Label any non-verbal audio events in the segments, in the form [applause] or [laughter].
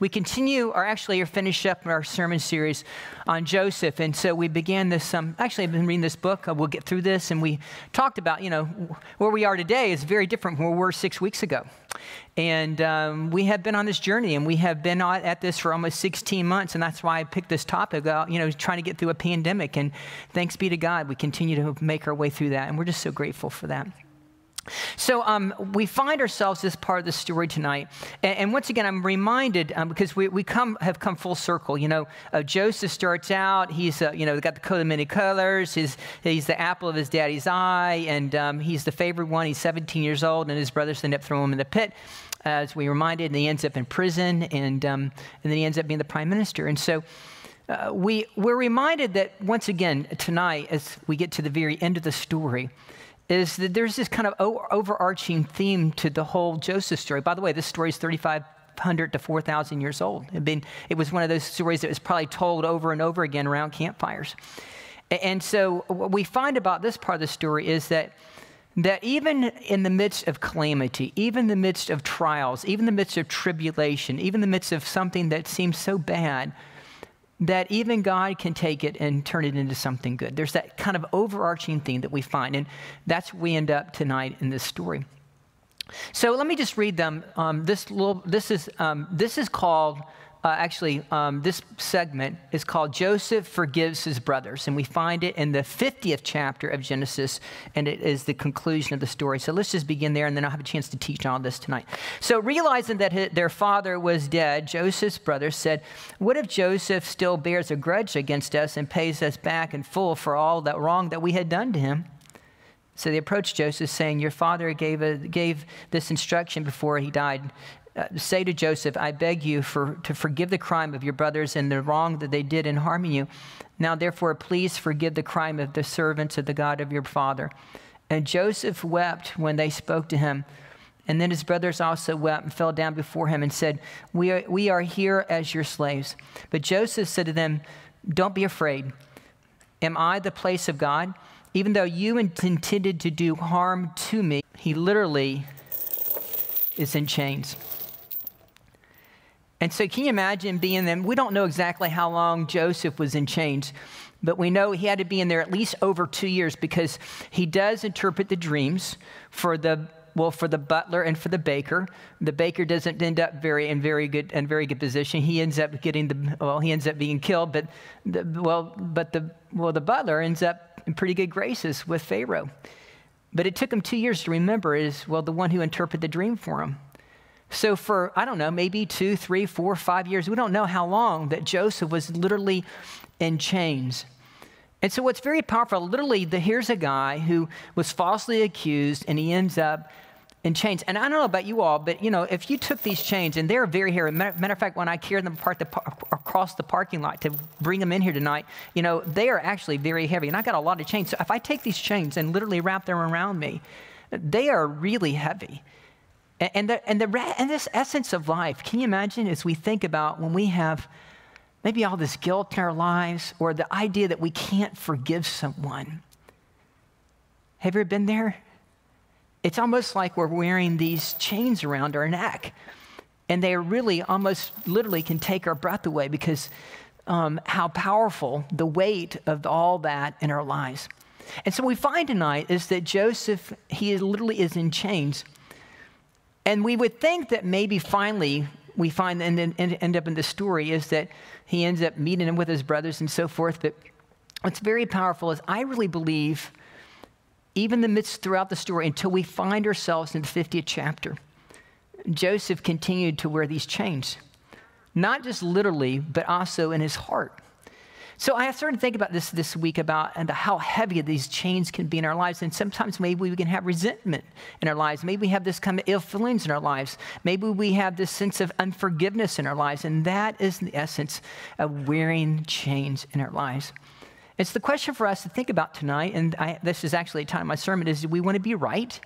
we continue, or actually, are finished up our sermon series on Joseph. And so we began this, um, actually, I've been reading this book. We'll get through this. And we talked about, you know, where we are today is very different from where we were six weeks ago. And um, we have been on this journey, and we have been at this for almost 16 months. And that's why I picked this topic about, you know, trying to get through a pandemic. And thanks be to God, we continue to make our way through that. And we're just so grateful for that. So um, we find ourselves this part of the story tonight, and, and once again, I'm reminded um, because we, we come have come full circle. You know, uh, Joseph starts out; he's uh, you know got the coat of many colors. His, he's the apple of his daddy's eye, and um, he's the favorite one. He's 17 years old, and his brothers end up throwing him in the pit, as we reminded, and he ends up in prison, and um, and then he ends up being the prime minister. And so. Uh, we, we're reminded that once again tonight, as we get to the very end of the story, is that there's this kind of overarching theme to the whole Joseph story. By the way, this story is 3,500 to 4,000 years old. It, been, it was one of those stories that was probably told over and over again around campfires. And so, what we find about this part of the story is that, that even in the midst of calamity, even in the midst of trials, even in the midst of tribulation, even in the midst of something that seems so bad, that even God can take it and turn it into something good. There's that kind of overarching theme that we find, and that's where we end up tonight in this story. So let me just read them. Um, this little, this is um, this is called uh, actually, um, this segment is called Joseph Forgives His Brothers. And we find it in the 50th chapter of Genesis, and it is the conclusion of the story. So let's just begin there, and then I'll have a chance to teach all this tonight. So, realizing that his, their father was dead, Joseph's brothers said, What if Joseph still bears a grudge against us and pays us back in full for all that wrong that we had done to him? So they approached Joseph, saying, Your father gave, a, gave this instruction before he died Uh, say to Joseph, I beg you for, to forgive the crime of your brothers and the wrong that they did in harming you. Now, therefore, please forgive the crime of the servants of the God of your father. And Joseph wept when they spoke to him. And then his brothers also wept and fell down before him and said, We are, we are here as your slaves. But Joseph said to them, Don't be afraid. Am I the place of God? Even though you intended to do harm to me, he literally is in chains. And so, can you imagine being them? We don't know exactly how long Joseph was in chains, but we know he had to be in there at least over two years because he does interpret the dreams for the well for the butler and for the baker. The baker doesn't end up very in very good and very good position. He ends up getting the well, he ends up being killed, but the, well, but the well the butler ends up in pretty good graces with Pharaoh. But it took him two years to remember is well the one who interpreted the dream for him. So, for, I don't know, maybe two, three, four, five years, we don't know how long that Joseph was literally in chains. And so, what's very powerful, literally, the, here's a guy who was falsely accused and he ends up in chains. And I don't know about you all, but you know, if you took these chains and they're very heavy, matter of fact, when I carried them apart the, across the parking lot to bring them in here tonight, you know, they are actually very heavy. And I got a lot of chains. So if I take these chains and literally wrap them around me, they are really heavy. And, the, and, the, and this essence of life, can you imagine as we think about when we have maybe all this guilt in our lives or the idea that we can't forgive someone? Have you ever been there? It's almost like we're wearing these chains around our neck. And they really almost literally can take our breath away because um, how powerful the weight of all that in our lives. And so we find tonight is that Joseph, he literally is in chains. And we would think that maybe finally we find and then end up in the story is that he ends up meeting him with his brothers and so forth. But what's very powerful is I really believe, even the midst throughout the story, until we find ourselves in the 50th chapter, Joseph continued to wear these chains, not just literally, but also in his heart. So I started to think about this this week about how heavy these chains can be in our lives. And sometimes maybe we can have resentment in our lives. Maybe we have this kind of ill feelings in our lives. Maybe we have this sense of unforgiveness in our lives. And that is the essence of wearing chains in our lives. It's the question for us to think about tonight, and I, this is actually a time my sermon, is do we want to be right?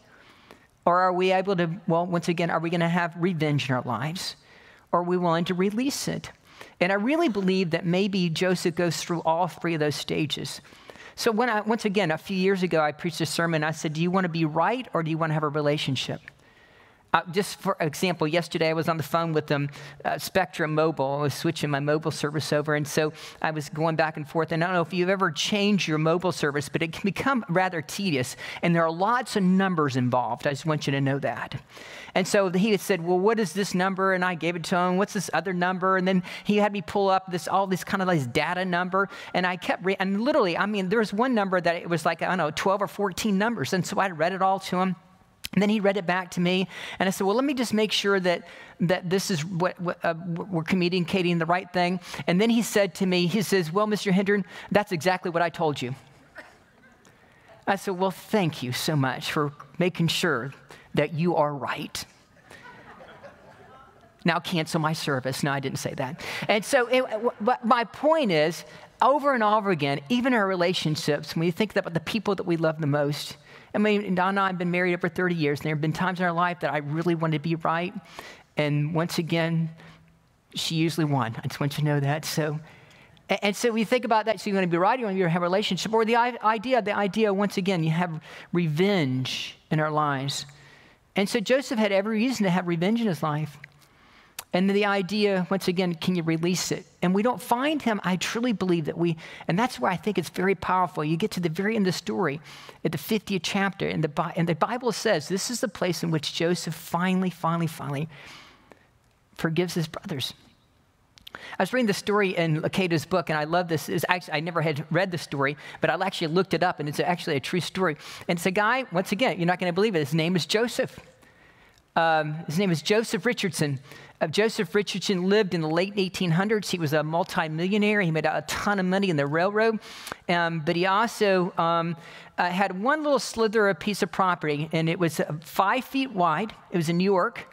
Or are we able to, well, once again, are we going to have revenge in our lives? Or are we willing to release it? And I really believe that maybe Joseph goes through all three of those stages. So when I, once again, a few years ago, I preached a sermon. I said, do you want to be right or do you want to have a relationship? Uh, just for example, yesterday I was on the phone with them, uh, Spectrum Mobile. I was switching my mobile service over, and so I was going back and forth. And I don't know if you've ever changed your mobile service, but it can become rather tedious, and there are lots of numbers involved. I just want you to know that. And so he had said, "Well, what is this number?" And I gave it to him. What's this other number? And then he had me pull up this all this kind of like data number, and I kept re- and literally, I mean, there was one number that it was like I don't know, 12 or 14 numbers, and so I read it all to him. And then he read it back to me, and I said, Well, let me just make sure that, that this is what, what uh, we're communicating the right thing. And then he said to me, He says, Well, Mr. Hendren, that's exactly what I told you. I said, Well, thank you so much for making sure that you are right. now cancel my service. No, I didn't say that. And so, it, my point is, over and over again, even our relationships, when you think about the people that we love the most, I mean, Don and I have been married over 30 years, and there have been times in our life that I really wanted to be right. And once again, she usually won. I just want you to know that. So, and so we think about that. So you want to be right, you want to have a relationship, or the idea, the idea, once again, you have revenge in our lives. And so Joseph had every reason to have revenge in his life. And the idea, once again, can you release it? And we don't find him. I truly believe that we, and that's where I think it's very powerful. You get to the very end of the story, at the 50th chapter, and the, and the Bible says this is the place in which Joseph finally, finally, finally forgives his brothers. I was reading the story in Lucado's book, and I love this. It's actually, I never had read the story, but I actually looked it up, and it's actually a true story. And it's a guy, once again, you're not going to believe it. His name is Joseph. Um, his name is Joseph Richardson. Uh, Joseph Richardson lived in the late 1800s. He was a multimillionaire. He made a ton of money in the railroad. Um, but he also um, uh, had one little slither of piece of property, and it was uh, five feet wide. It was in New York,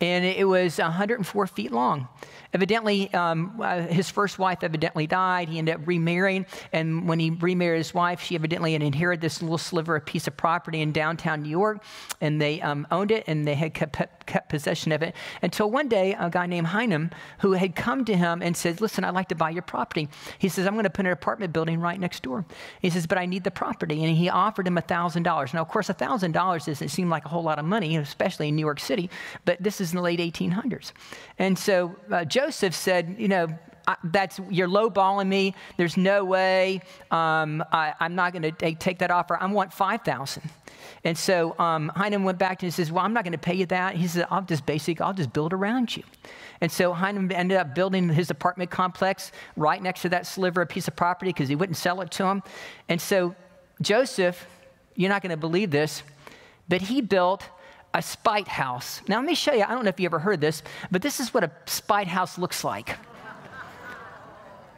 and it was 104 feet long. Evidently, um, uh, his first wife evidently died. He ended up remarrying, and when he remarried his wife, she evidently had inherited this little sliver, a piece of property in downtown New York, and they um, owned it and they had kept, kept, possession of it until one day a guy named Hyman, who had come to him and said, "Listen, I'd like to buy your property." He says, "I'm going to put an apartment building right next door." He says, "But I need the property," and he offered him thousand dollars. Now, of course, thousand dollars doesn't seem like a whole lot of money, especially in New York City, but this is in the late 1800s, and so uh, said, you know, I, that's you're lowballing me. There's no way. Um, I, am not going to take that offer. I want five thousand. And so um, went back to him and says, "Well, I'm not going to pay you that." He said, "I'll just basic. I'll just build around you." And so Hyman ended up building his apartment complex right next to that sliver of piece of property because he wouldn't sell it to him. And so Joseph, you're not going to believe this, but he built a spite house. Now, let me show you. I don't know if you ever heard this, but this is what a spite house looks like.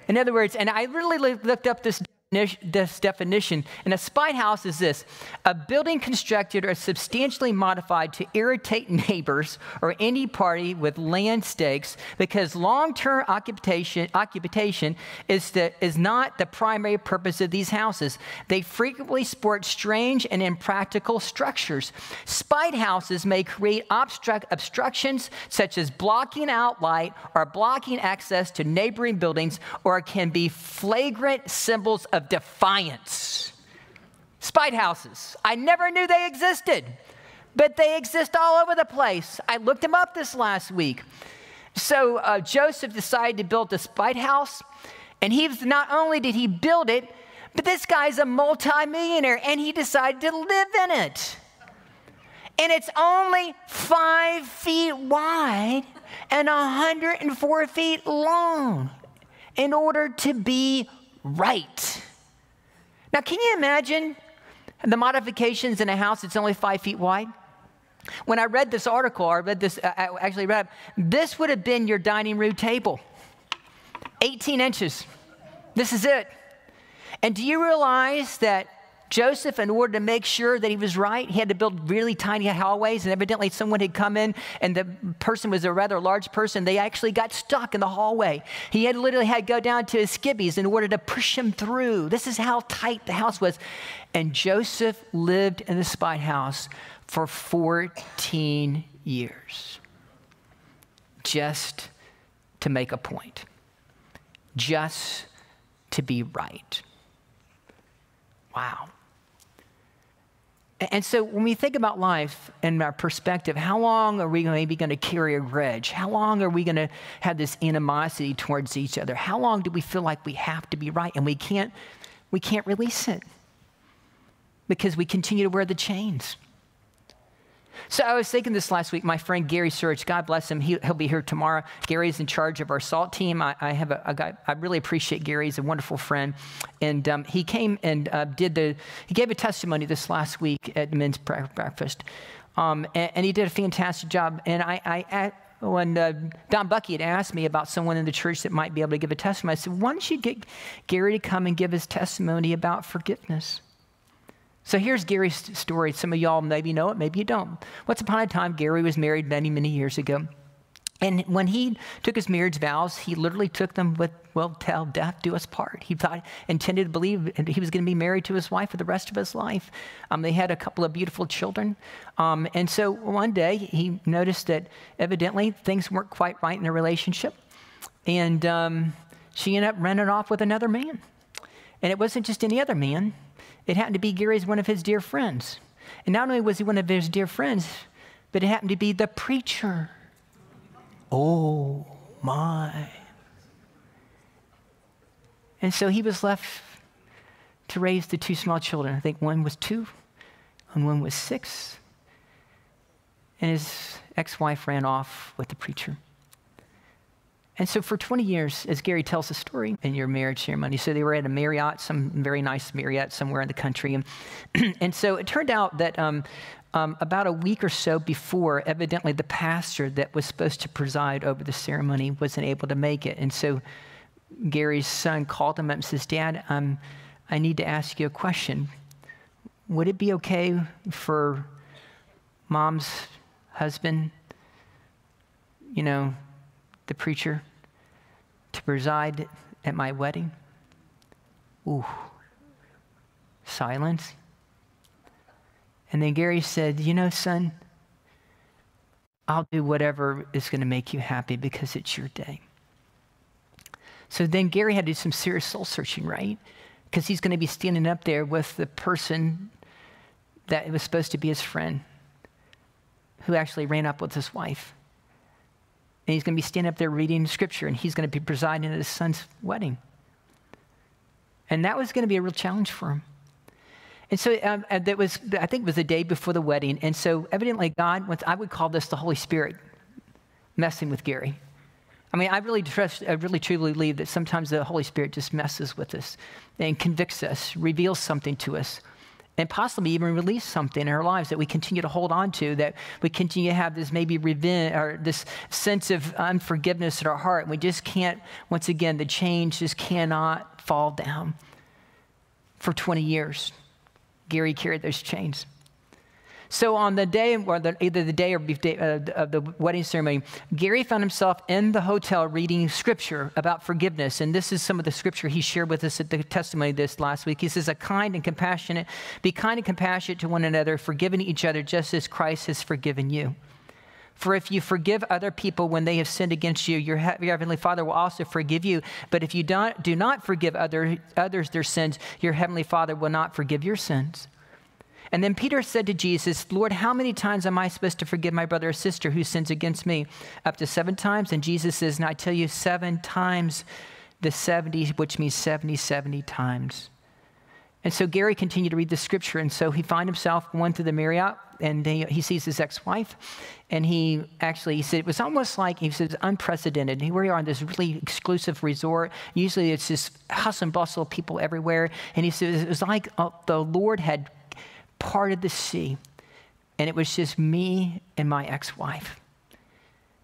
In other words, and I really looked up this this definition. And a spite house is this a building constructed or substantially modified to irritate [laughs] neighbors or any party with land stakes because long term occupation, occupation is, the, is not the primary purpose of these houses. They frequently sport strange and impractical structures. Spite houses may create obstruct, obstructions such as blocking out light or blocking access to neighboring buildings, or can be flagrant symbols of defiance. Spite houses. I never knew they existed, but they exist all over the place. I looked them up this last week. So uh, Joseph decided to build a spite house, and he was, not only did he build it, but this guy's a multimillionaire, and he decided to live in it. And it's only five feet wide and 104 feet long in order to be right. Now, can you imagine the modifications in a house that's only five feet wide? When I read this article, I read this, I actually read, this would have been your dining room table 18 inches. This is it. And do you realize that Joseph, in order to make sure that he was right, he had to build really tiny hallways. And evidently, someone had come in, and the person was a rather large person. They actually got stuck in the hallway. He had literally had to go down to his skivvies in order to push him through. This is how tight the house was. And Joseph lived in the spite house for 14 years just to make a point, just to be right. Wow. And so when we think about life and our perspective, how long are we maybe going to carry a grudge? How long are we going to have this animosity towards each other? How long do we feel like we have to be right and we can't, we can't release it because we continue to wear the chains? So I was thinking this last week. My friend Gary Surge, God bless him, he, will be here tomorrow. Gary's in charge of our salt team. I, I have a, a, guy. I really appreciate Gary. He's a wonderful friend, and um, he came and uh, did the. He gave a testimony this last week at men's breakfast, um, and, and, he did a fantastic job. And I, I when uh, Don Bucky had asked me about someone in the church that might be able to give a testimony, I said, "Why don't you get Gary to come and give his testimony about forgiveness?" So here's Gary's story. Some of y'all maybe know it, maybe you don't. Once upon a time, Gary was married many, many years ago. And when he took his marriage vows, he literally took them with, well, till death do us part. He thought, intended to believe he was going to be married to his wife for the rest of his life. Um, they had a couple of beautiful children. Um, and so one day he noticed that evidently things weren't quite right in their relationship. And um, she ended up running off with another man. And it wasn't just any other man, it happened to be Gary's one of his dear friends. And not only was he one of his dear friends, but it happened to be the preacher. Oh my. And so he was left to raise the two small children. I think one was two and one was six. And his ex wife ran off with the preacher. And so for 20 years, as Gary tells the story in your marriage ceremony, so they were at a Marriott, some very nice Marriott somewhere in the country. And, [clears throat] and so it turned out that um, um, about a week or so before, evidently the pastor that was supposed to preside over the ceremony wasn't able to make it. And so Gary's son called him up and says, Dad, um, I need to ask you a question. Would it be okay for mom's husband, you know, the preacher to preside at my wedding? Ooh, silence. And then Gary said, You know, son, I'll do whatever is going to make you happy because it's your day. So then Gary had to do some serious soul searching, right? Because he's going to be standing up there with the person that was supposed to be his friend who actually ran up with his wife. And he's going to be standing up there reading scripture, and he's going to be presiding at his son's wedding. And that was going to be a real challenge for him. And so um, uh, that was, I think it was the day before the wedding. And so evidently God, I would call this the Holy Spirit messing with Gary. I mean, I really trust, I really truly believe that sometimes the Holy Spirit just messes with us and convicts us, reveals something to us and possibly even release something in our lives that we continue to hold on to, that we continue to have this maybe revenge or this sense of unforgiveness in our heart. And We just can't, once again, the change just cannot fall down. For 20 years, Gary carried those chains. So on the day, or the, either the day or day, uh, of the wedding ceremony, Gary found himself in the hotel reading scripture about forgiveness. And this is some of the scripture he shared with us at the testimony this last week. He says, "A kind and compassionate, be kind and compassionate to one another, forgiving each other just as Christ has forgiven you." For if you forgive other people when they have sinned against you, your, heavenly Father will also forgive you. But if you don't, do not forgive other, others their sins, your heavenly Father will not forgive your sins. And then Peter said to Jesus, Lord, how many times am I supposed to forgive my brother or sister who sins against me? Up to seven times? And Jesus says, And I tell you, seven times the 70, which means 70, 70 times. And so Gary continued to read the scripture. And so he found himself going to the Marriott and he, he sees his ex wife. And he actually, he said, it was almost like, he says, unprecedented. Here we are on this really exclusive resort. Usually it's just hustle and bustle people everywhere. And he says, it was like uh, the Lord had parted the sea, and it was just me and my ex wife.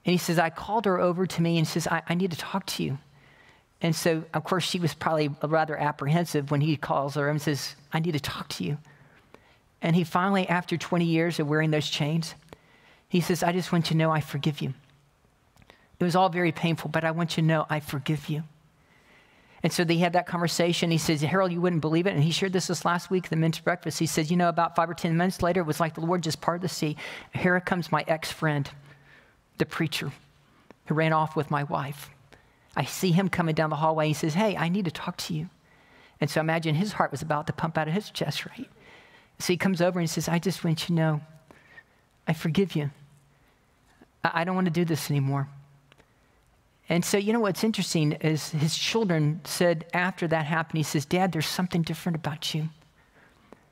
And he says, I called her over to me and says, I, I need to talk to you. And so, of course, she was probably rather apprehensive when he calls her and says, I need to talk to you. And he finally, after 20 years of wearing those chains, he says, I just want you to know I forgive you. It was all very painful, but I want you to know I forgive you. And so they had that conversation. He says, Harold, you wouldn't believe it. And he shared this this last week, the men's breakfast. He says, You know, about five or 10 minutes later, it was like the Lord just parted the sea. Here comes my ex friend, the preacher, who ran off with my wife. I see him coming down the hallway. He says, Hey, I need to talk to you. And so imagine his heart was about to pump out of his chest, right? So he comes over and he says, I just want you to know, I forgive you. I don't want to do this anymore. And so, you know what's interesting is his children said after that happened, he says, Dad, there's something different about you.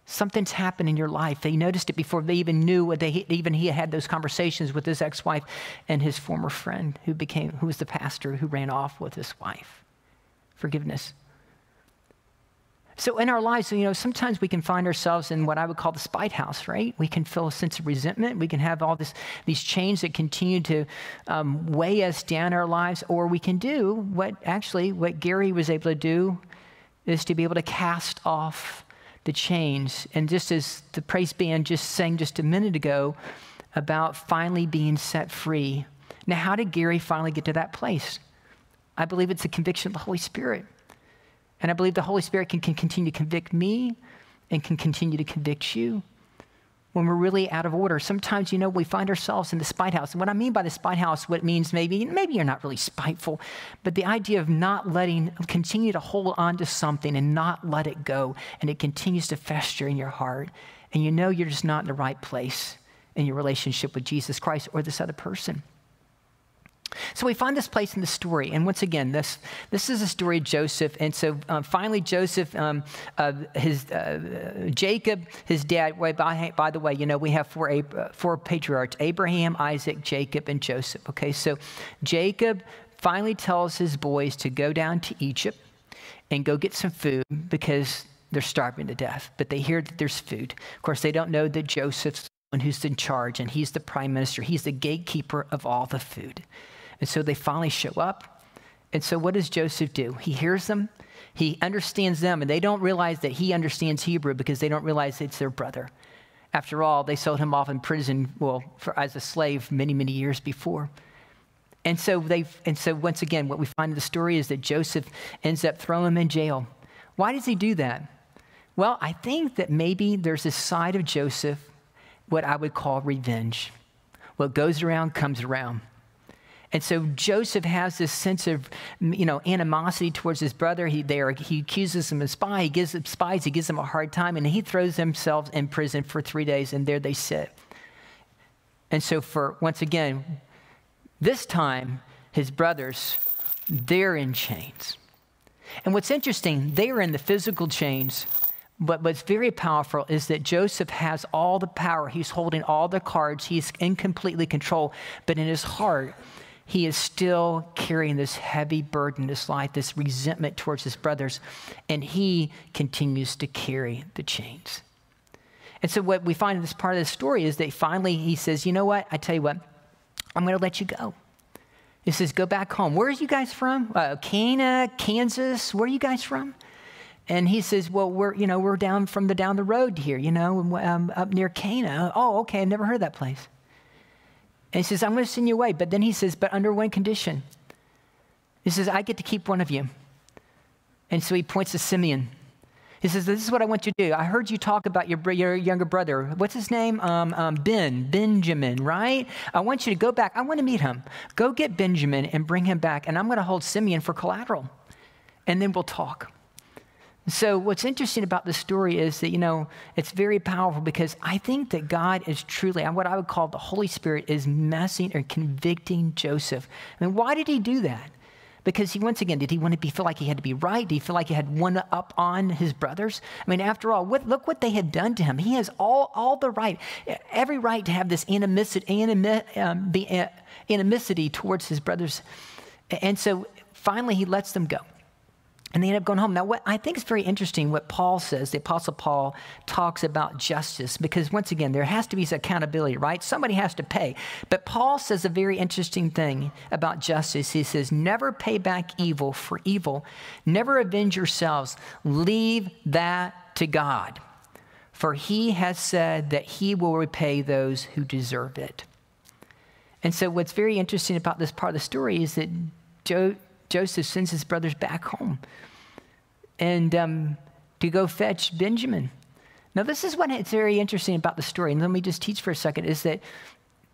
Something's happened in your life. They noticed it before they even knew what they even he had those conversations with his ex-wife and his former friend who became who was the pastor who ran off with his wife. Forgiveness. So in our lives, you know, sometimes we can find ourselves in what I would call the spite house, right? We can feel a sense of resentment. We can have all this, these chains that continue to um, weigh us down our lives, or we can do what actually what Gary was able to do is to be able to cast off the chains. And just as the praise band just sang just a minute ago about finally being set free. Now, how did Gary finally get to that place? I believe it's a conviction of the Holy Spirit. And I believe the Holy Spirit can, can continue to convict me and can continue to convict you when we're really out of order. Sometimes, you know, we find ourselves in the spite house. And what I mean by the spite house, what it means maybe, maybe you're not really spiteful, but the idea of not letting, continue to hold on to something and not let it go, and it continues to fester in your heart, and you know you're just not in the right place in your relationship with Jesus Christ or this other person. So we find this place in the story, and once again, this this is a story of Joseph. And so um, finally, Joseph, um, uh, his uh, Jacob, his dad. By, by the way, you know we have four uh, four patriarchs: Abraham, Isaac, Jacob, and Joseph. Okay, so Jacob finally tells his boys to go down to Egypt and go get some food because they're starving to death. But they hear that there's food. Of course, they don't know that Joseph's the one who's in charge, and he's the prime minister. He's the gatekeeper of all the food. And so they finally show up. And so what does Joseph do? He hears them, he understands them, and they don't realize that he understands Hebrew because they don't realize it's their brother. After all, they sold him off in prison, well, for, as a slave many, many years before. And so they and so once again, what we find in the story is that Joseph ends up throwing him in jail. Why does he do that? Well, I think that maybe there's a side of Joseph, what I would call revenge. What goes around comes around. And so Joseph has this sense of, you know, animosity towards his brother. He, there, he accuses him of spy. He gives spies. He gives them a hard time, and he throws themselves in prison for three days, and there they sit. And so, for once again, this time, his brothers, they're in chains. And what's interesting, they are in the physical chains, but what's very powerful is that Joseph has all the power. He's holding all the cards. He's in completely control. But in his heart, he is still carrying this heavy burden this his life, this resentment towards his brothers, and he continues to carry the chains. And so, what we find in this part of the story is that finally he says, You know what? I tell you what, I'm going to let you go. He says, Go back home. Where are you guys from? Uh, Cana, Kansas? Where are you guys from? And he says, Well, we're, you know, we're down from the down the road here, you know, um, up near Cana. Oh, okay, I've never heard that place. And he says, I'm going to send you away. But then he says, But under one condition. He says, I get to keep one of you. And so he points to Simeon. He says, This is what I want you to do. I heard you talk about your, your younger brother. What's his name? Um, um, ben, Benjamin, right? I want you to go back. I want to meet him. Go get Benjamin and bring him back. And I'm going to hold Simeon for collateral. And then we'll talk. So, what's interesting about this story is that, you know, it's very powerful because I think that God is truly, what I would call the Holy Spirit, is messing or convicting Joseph. I mean, why did he do that? Because he, once again, did he want to be, feel like he had to be right? Did he feel like he had one up on his brothers? I mean, after all, what, look what they had done to him. He has all, all the right, every right to have this animicity, animi, um, the, uh, towards his brothers. And so finally, he lets them go. And they end up going home. Now, what I think is very interesting, what Paul says, the Apostle Paul talks about justice, because once again, there has to be accountability, right? Somebody has to pay. But Paul says a very interesting thing about justice. He says, Never pay back evil for evil, never avenge yourselves. Leave that to God. For he has said that he will repay those who deserve it. And so, what's very interesting about this part of the story is that Joe, Joseph sends his brothers back home and um, to go fetch Benjamin. Now, this is what it's very interesting about the story. And let me just teach for a second is that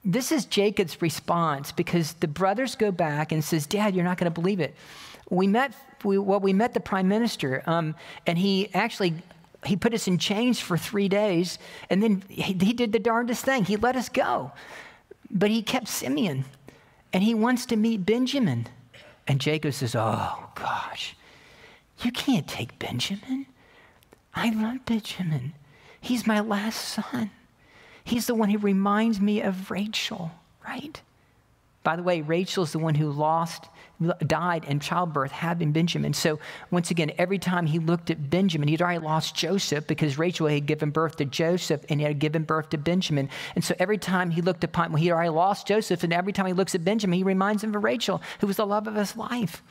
this is Jacob's response because the brothers go back and says, Dad, you're not going to believe it. We met, we, well, we met the prime minister, um, and he actually he put us in chains for three days, and then he, he did the darndest thing. He let us go. But he kept Simeon, and he wants to meet Benjamin. And Jacob says, Oh, gosh, you can't take Benjamin. I love Benjamin. He's my last son. He's the one who reminds me of Rachel, right? By the way, Rachel's the one who lost, died in childbirth, having Benjamin. So, once again, every time he looked at Benjamin, he'd already lost Joseph because Rachel had given birth to Joseph and he had given birth to Benjamin. And so, every time he looked upon, well, he'd already lost Joseph, and every time he looks at Benjamin, he reminds him of Rachel, who was the love of his life.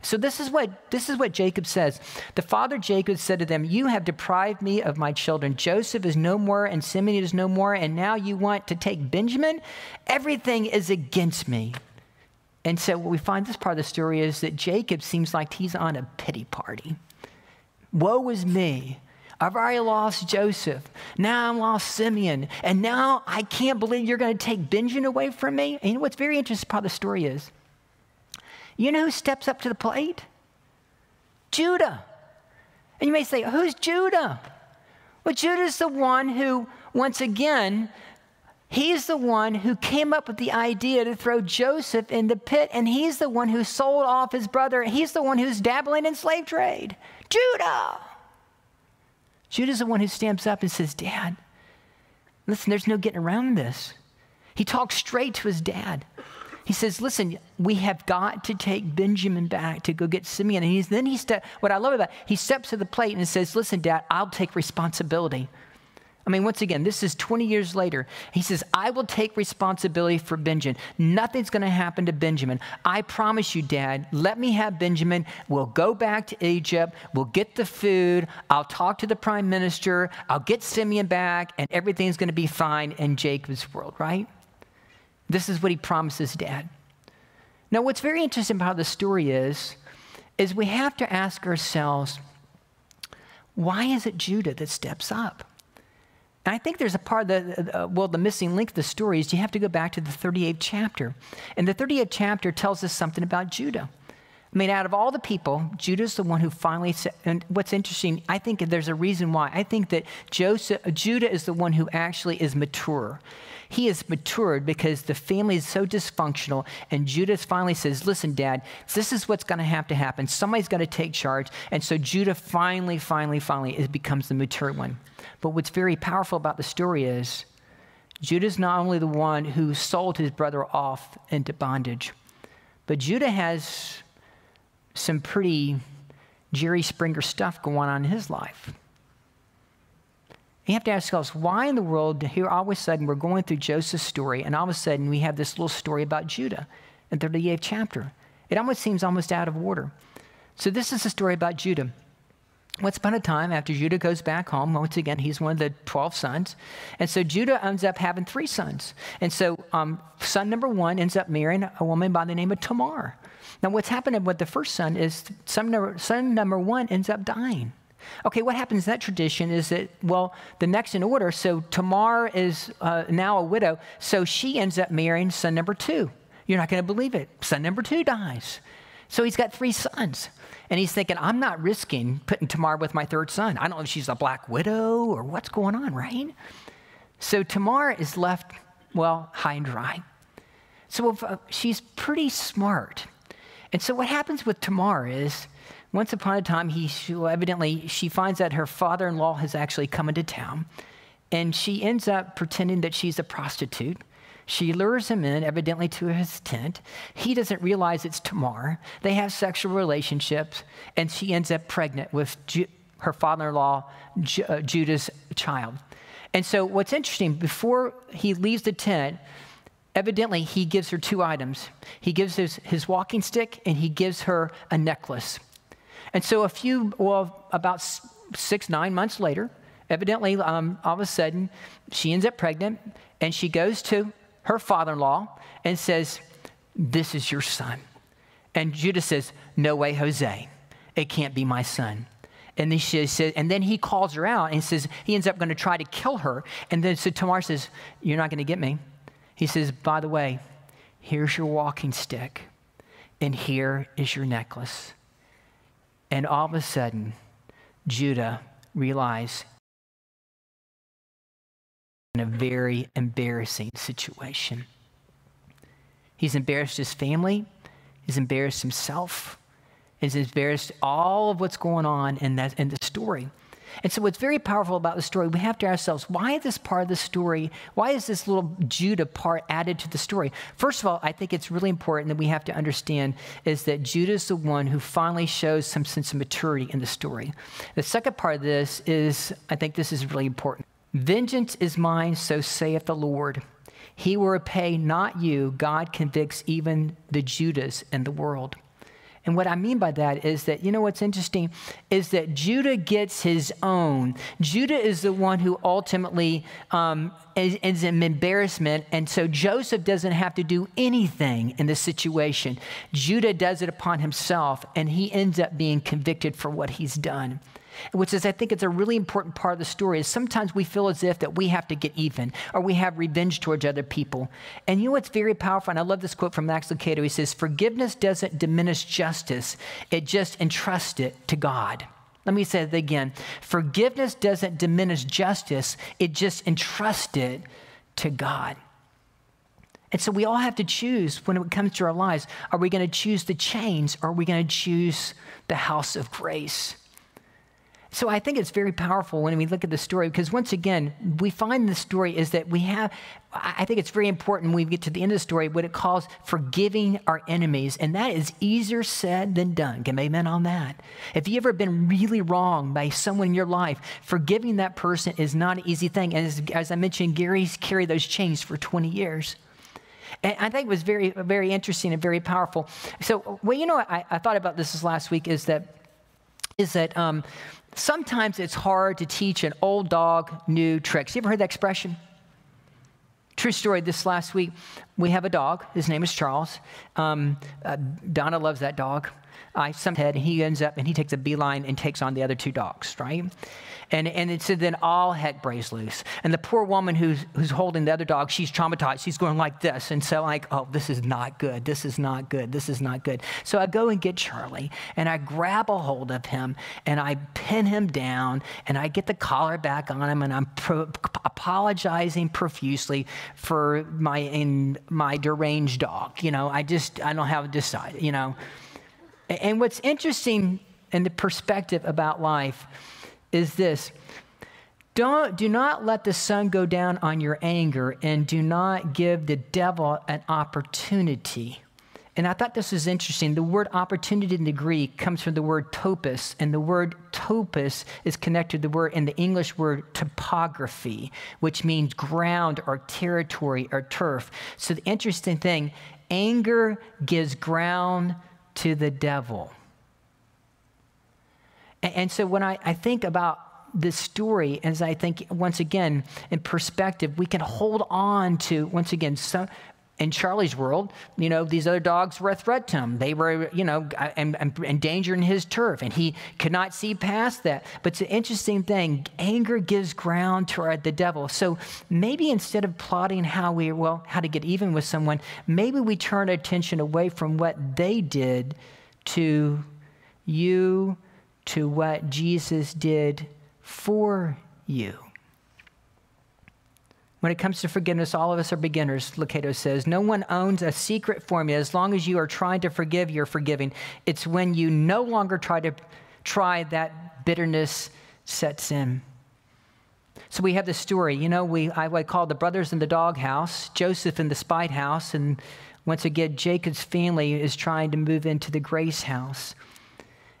So this is what this is what Jacob says. The father Jacob said to them, "You have deprived me of my children. Joseph is no more and Simeon is no more, and now you want to take Benjamin? Everything is against me." And so what we find this part of the story is that Jacob seems like he's on a pity party. Woe is me. I've already lost Joseph. Now I'm lost Simeon. And now I can't believe you're going to take Benjamin away from me. And you know what's very interesting part of the story is you know who steps up to the plate? Judah. And you may say, Who's Judah? Well, Judah's the one who, once again, he's the one who came up with the idea to throw Joseph in the pit, and he's the one who sold off his brother. He's the one who's dabbling in slave trade. Judah. Judah's the one who stamps up and says, Dad, listen, there's no getting around this. He talks straight to his dad. He says, Listen, we have got to take Benjamin back to go get Simeon. And then he step, what I love about it, he steps to the plate and says, Listen, Dad, I'll take responsibility. I mean, once again, this is 20 years later. He says, I will take responsibility for Benjamin. Nothing's going to happen to Benjamin. I promise you, Dad, let me have Benjamin. We'll go back to Egypt. We'll get the food. I'll talk to the prime minister. I'll get Simeon back, and everything's going to be fine in Jacob's world, right? This is what he promises dad. Now, what's very interesting about the story is, is we have to ask ourselves, why is it Judah that steps up? And I think there's a part of the, uh, well, the missing link of the story is you have to go back to the 38th chapter. And the 38th chapter tells us something about Judah. I mean, out of all the people, Judah's the one who finally said, and what's interesting, I think there's a reason why. I think that Joseph, Judah is the one who actually is mature. He is matured because the family is so dysfunctional. And Judah finally says, Listen, Dad, this is what's going to have to happen. Somebody's going to take charge. And so Judah finally, finally, finally is, becomes the mature one. But what's very powerful about the story is Judah's not only the one who sold his brother off into bondage, but Judah has some pretty Jerry Springer stuff going on in his life. You have to ask yourselves, why in the world here all of a sudden we're going through Joseph's story and all of a sudden we have this little story about Judah in the 38th chapter? It almost seems almost out of order. So this is a story about Judah. Once upon a time, after Judah goes back home, once again, he's one of the 12 sons. And so Judah ends up having three sons. And so um, son number one ends up marrying a woman by the name of Tamar. Now, what's happening with the first son is son number, son number one ends up dying. Okay, what happens in that tradition is that, well, the next in order, so Tamar is uh, now a widow, so she ends up marrying son number two. You're not going to believe it. Son number two dies. So he's got three sons. And he's thinking, I'm not risking putting Tamar with my third son. I don't know if she's a black widow or what's going on, right? So Tamar is left, well, high and dry. So uh, she's pretty smart. And so what happens with Tamar is once upon a time, he evidently she finds that her father-in-law has actually come into town, and she ends up pretending that she's a prostitute. She lures him in, evidently to his tent. He doesn't realize it's Tamar. They have sexual relationships, and she ends up pregnant with Ju- her father-in-law, Ju- uh, Judah's child. And so, what's interesting, before he leaves the tent, evidently he gives her two items. He gives his, his walking stick, and he gives her a necklace. And so, a few, well, about six, nine months later, evidently, um, all of a sudden, she ends up pregnant and she goes to her father in law and says, This is your son. And Judah says, No way, Jose. It can't be my son. And then, she says, and then he calls her out and says, he ends up going to try to kill her. And then so Tamar says, You're not going to get me. He says, By the way, here's your walking stick, and here is your necklace. And all of a sudden, Judah realize in a very embarrassing situation. He's embarrassed his family, he's embarrassed himself, he's embarrassed all of what's going on in, that, in the story. And so, what's very powerful about the story, we have to ask ourselves, why this part of the story, why is this little Judah part added to the story? First of all, I think it's really important that we have to understand is that Judah is the one who finally shows some sense of maturity in the story. The second part of this is, I think this is really important. Vengeance is mine, so saith the Lord. He will repay, not you. God convicts even the Judas in the world. And what I mean by that is that, you know what's interesting? Is that Judah gets his own. Judah is the one who ultimately um, is, is an embarrassment. And so Joseph doesn't have to do anything in this situation. Judah does it upon himself, and he ends up being convicted for what he's done which is, I think, it's a really important part of the story. Is sometimes we feel as if that we have to get even or we have revenge towards other people. And you know what's very powerful? And I love this quote from Max Lucado. He says, "Forgiveness doesn't diminish justice; it just entrusts it to God." Let me say it again. Forgiveness doesn't diminish justice; it just entrusts it to God. And so we all have to choose when it comes to our lives. Are we going to choose the chains or are we going to choose the house of grace? So I think it's very powerful when we look at the story because once again, we find the story is that we have, I think it's very important when we get to the end of the story, what it calls forgiving our enemies. And that is easier said than done. Can amen on that? If you've ever been really wrong by someone in your life, forgiving that person is not an easy thing. And as, as I mentioned, Gary's carried those chains for 20 years. And I think it was very, very interesting and very powerful. So, well, you know, I, I thought about this last week is that, is that, um, sometimes it's hard to teach an old dog new tricks. You ever heard that expression? True story, this last week, we have a dog. His name is Charles. Um, uh, Donna loves that dog. I some head, and he ends up and he takes a beeline and takes on the other two dogs, right? And, and it said then all heck breaks loose. And the poor woman who's, who's holding the other dog, she's traumatized. She's going like this. And so, like, oh, this is not good. This is not good. This is not good. So I go and get Charlie and I grab a hold of him and I pin him down and I get the collar back on him and I'm pro- apologizing profusely for my, in, my deranged dog. You know, I just, I don't have to decide, you know. And what's interesting in the perspective about life is this don't, do not let the sun go down on your anger and do not give the devil an opportunity. And I thought this was interesting. The word opportunity in the Greek comes from the word topos, and the word topos is connected to the word in the English word topography, which means ground or territory or turf. So the interesting thing, anger gives ground to the devil. And, and so when I, I think about this story, as I think, once again, in perspective, we can hold on to, once again, some, in Charlie's world, you know, these other dogs were a threat to him. They were, you know, endangering his turf, and he could not see past that. But it's an interesting thing. Anger gives ground to the devil. So maybe instead of plotting how we, well, how to get even with someone, maybe we turn our attention away from what they did to you to what Jesus did for you. When it comes to forgiveness, all of us are beginners, Lucado says. No one owns a secret formula. As long as you are trying to forgive, you're forgiving. It's when you no longer try to try that bitterness sets in. So we have this story. You know, we I would call the brothers in the doghouse, Joseph in the spite house, and once again, Jacob's family is trying to move into the grace house.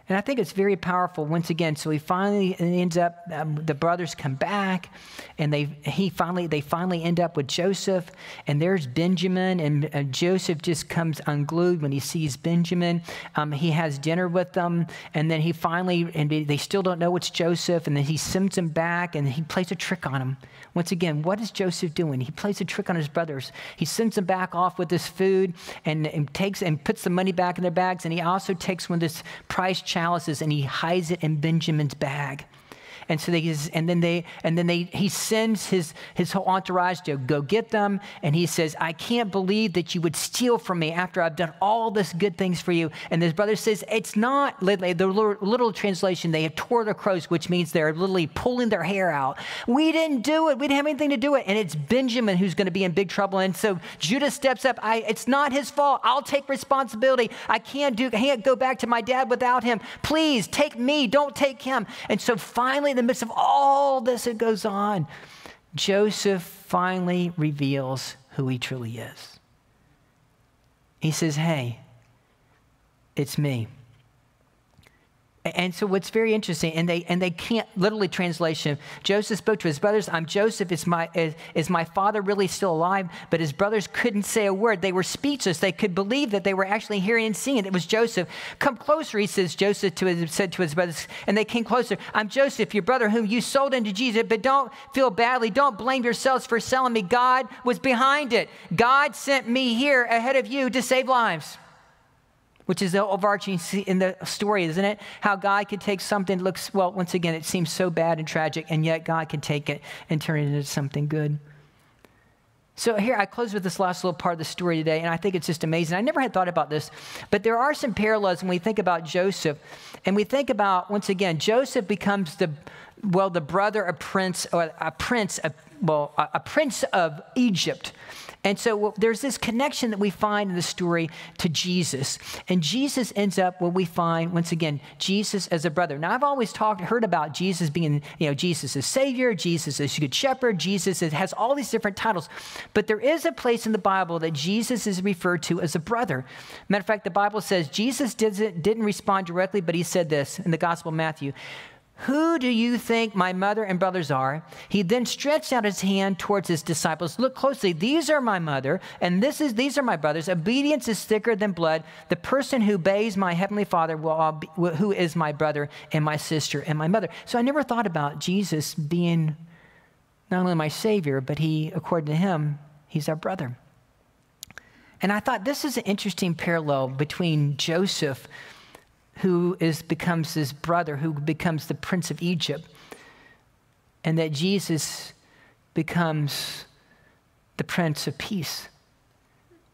And I think it's very powerful once again. So he finally ends up, um, the brothers come back and they, he finally, they finally end up with Joseph and there's Benjamin and uh, Joseph just comes unglued when he sees Benjamin. Um, he has dinner with them and then he finally, and they still don't know it's Joseph and then he sends him back and he plays a trick on him. Once again, what is Joseph doing? He plays a trick on his brothers. He sends them back off with this food and, and takes and puts the money back in their bags and he also takes one of this price chalices and he hides it in Benjamin's bag. And so they, and then they, and then they, he sends his, his whole entourage to go get them. And he says, I can't believe that you would steal from me after I've done all this good things for you. And his brother says, it's not, literally the little translation, they have tore their clothes, which means they're literally pulling their hair out. We didn't do it. We didn't have anything to do it. And it's Benjamin who's going to be in big trouble. And so Judah steps up. I, it's not his fault. I'll take responsibility. I can't do, can't go back to my dad without him. Please take me. Don't take him. And so finally, in the midst of all this that goes on, Joseph finally reveals who he truly is. He says, Hey, it's me. And so what's very interesting, and they and they can't literally translation. Joseph spoke to his brothers, I'm Joseph, is my is, is, my father really still alive? But his brothers couldn't say a word. They were speechless. They could believe that they were actually hearing and seeing it. It was Joseph. Come closer, he says, Joseph to his, said to his brothers, and they came closer. I'm Joseph, your brother, whom you sold into Jesus, but don't feel badly. Don't blame yourselves for selling me. God was behind it. God sent me here ahead of you to save lives which is the overarching in the story, isn't it? How God could take something that looks, well, once again, it seems so bad and tragic, and yet God can take it and turn it into something good. So here, I close with this last little part of the story today, and I think it's just amazing. I never had thought about this, but there are some parallels when we think about Joseph, and we think about, once again, Joseph becomes the, well, the brother, a prince, or a prince, a, well, a, a prince of Egypt. And so there's this connection that we find in the story to Jesus. And Jesus ends up what we find, once again, Jesus as a brother. Now, I've always talked, heard about Jesus being, you know, Jesus as Savior, Jesus as Good Shepherd, Jesus has all these different titles. But there is a place in the Bible that Jesus is referred to as a brother. Matter of fact, the Bible says Jesus didn't, didn't respond directly, but he said this in the Gospel of Matthew who do you think my mother and brothers are? He then stretched out his hand towards his disciples. Look closely. These are my mother, and this is these are my brothers. Obedience is thicker than blood. The person who obeys my heavenly Father will be, who is my brother and my sister and my mother. So I never thought about Jesus being not only my savior, but he, according to him, he's our brother. And I thought this is an interesting parallel between Joseph who is, becomes his brother, who becomes the prince of Egypt, and that Jesus becomes the prince of peace.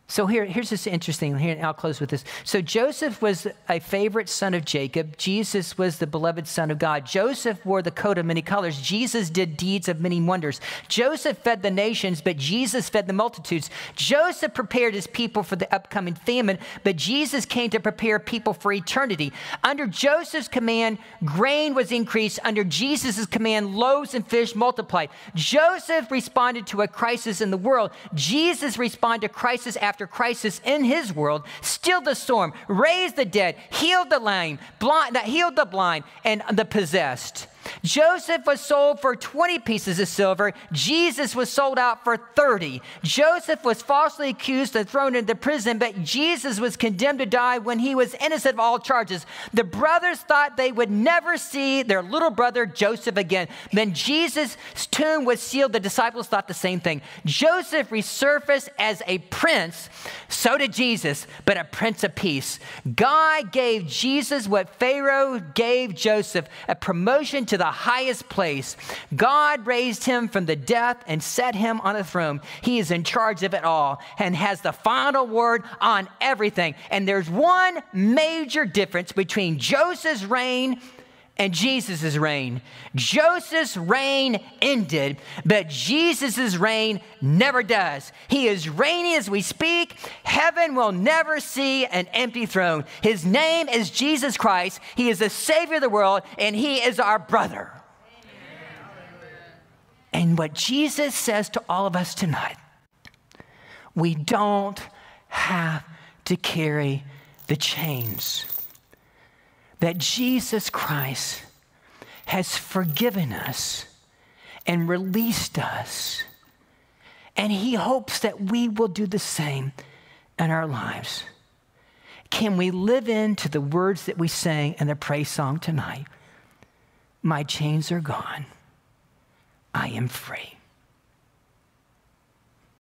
So here, here's this interesting. Here, and I'll close with this. So Joseph was a favorite son of Jacob. Jesus was the beloved son of God. Joseph wore the coat of many colors. Jesus did deeds of many wonders. Joseph fed the nations, but Jesus fed the multitudes. Joseph prepared his people for the upcoming famine, but Jesus came to prepare people for eternity. Under Joseph's command, grain was increased. Under Jesus' command, loaves and fish multiplied. Joseph responded to a crisis in the world. Jesus responded to crisis after after crisis in his world, stilled the storm, raised the dead, healed the lame, blind, healed the blind and the possessed. Joseph was sold for 20 pieces of silver. Jesus was sold out for 30. Joseph was falsely accused and thrown into prison, but Jesus was condemned to die when he was innocent of all charges. The brothers thought they would never see their little brother Joseph again. Then Jesus' tomb was sealed. The disciples thought the same thing. Joseph resurfaced as a prince, so did Jesus, but a prince of peace. God gave Jesus what Pharaoh gave Joseph a promotion to to the highest place. God raised him from the death and set him on a throne. He is in charge of it all and has the final word on everything. And there's one major difference between Joseph's reign and Jesus' reign. Joseph's reign ended, but Jesus' reign never does. He is reigning as we speak. Heaven will never see an empty throne. His name is Jesus Christ. He is the Savior of the world, and He is our brother. And what Jesus says to all of us tonight we don't have to carry the chains that Jesus Christ has forgiven us and released us. And he hopes that we will do the same in our lives. Can we live into the words that we sang in the praise song tonight? My chains are gone. I am free.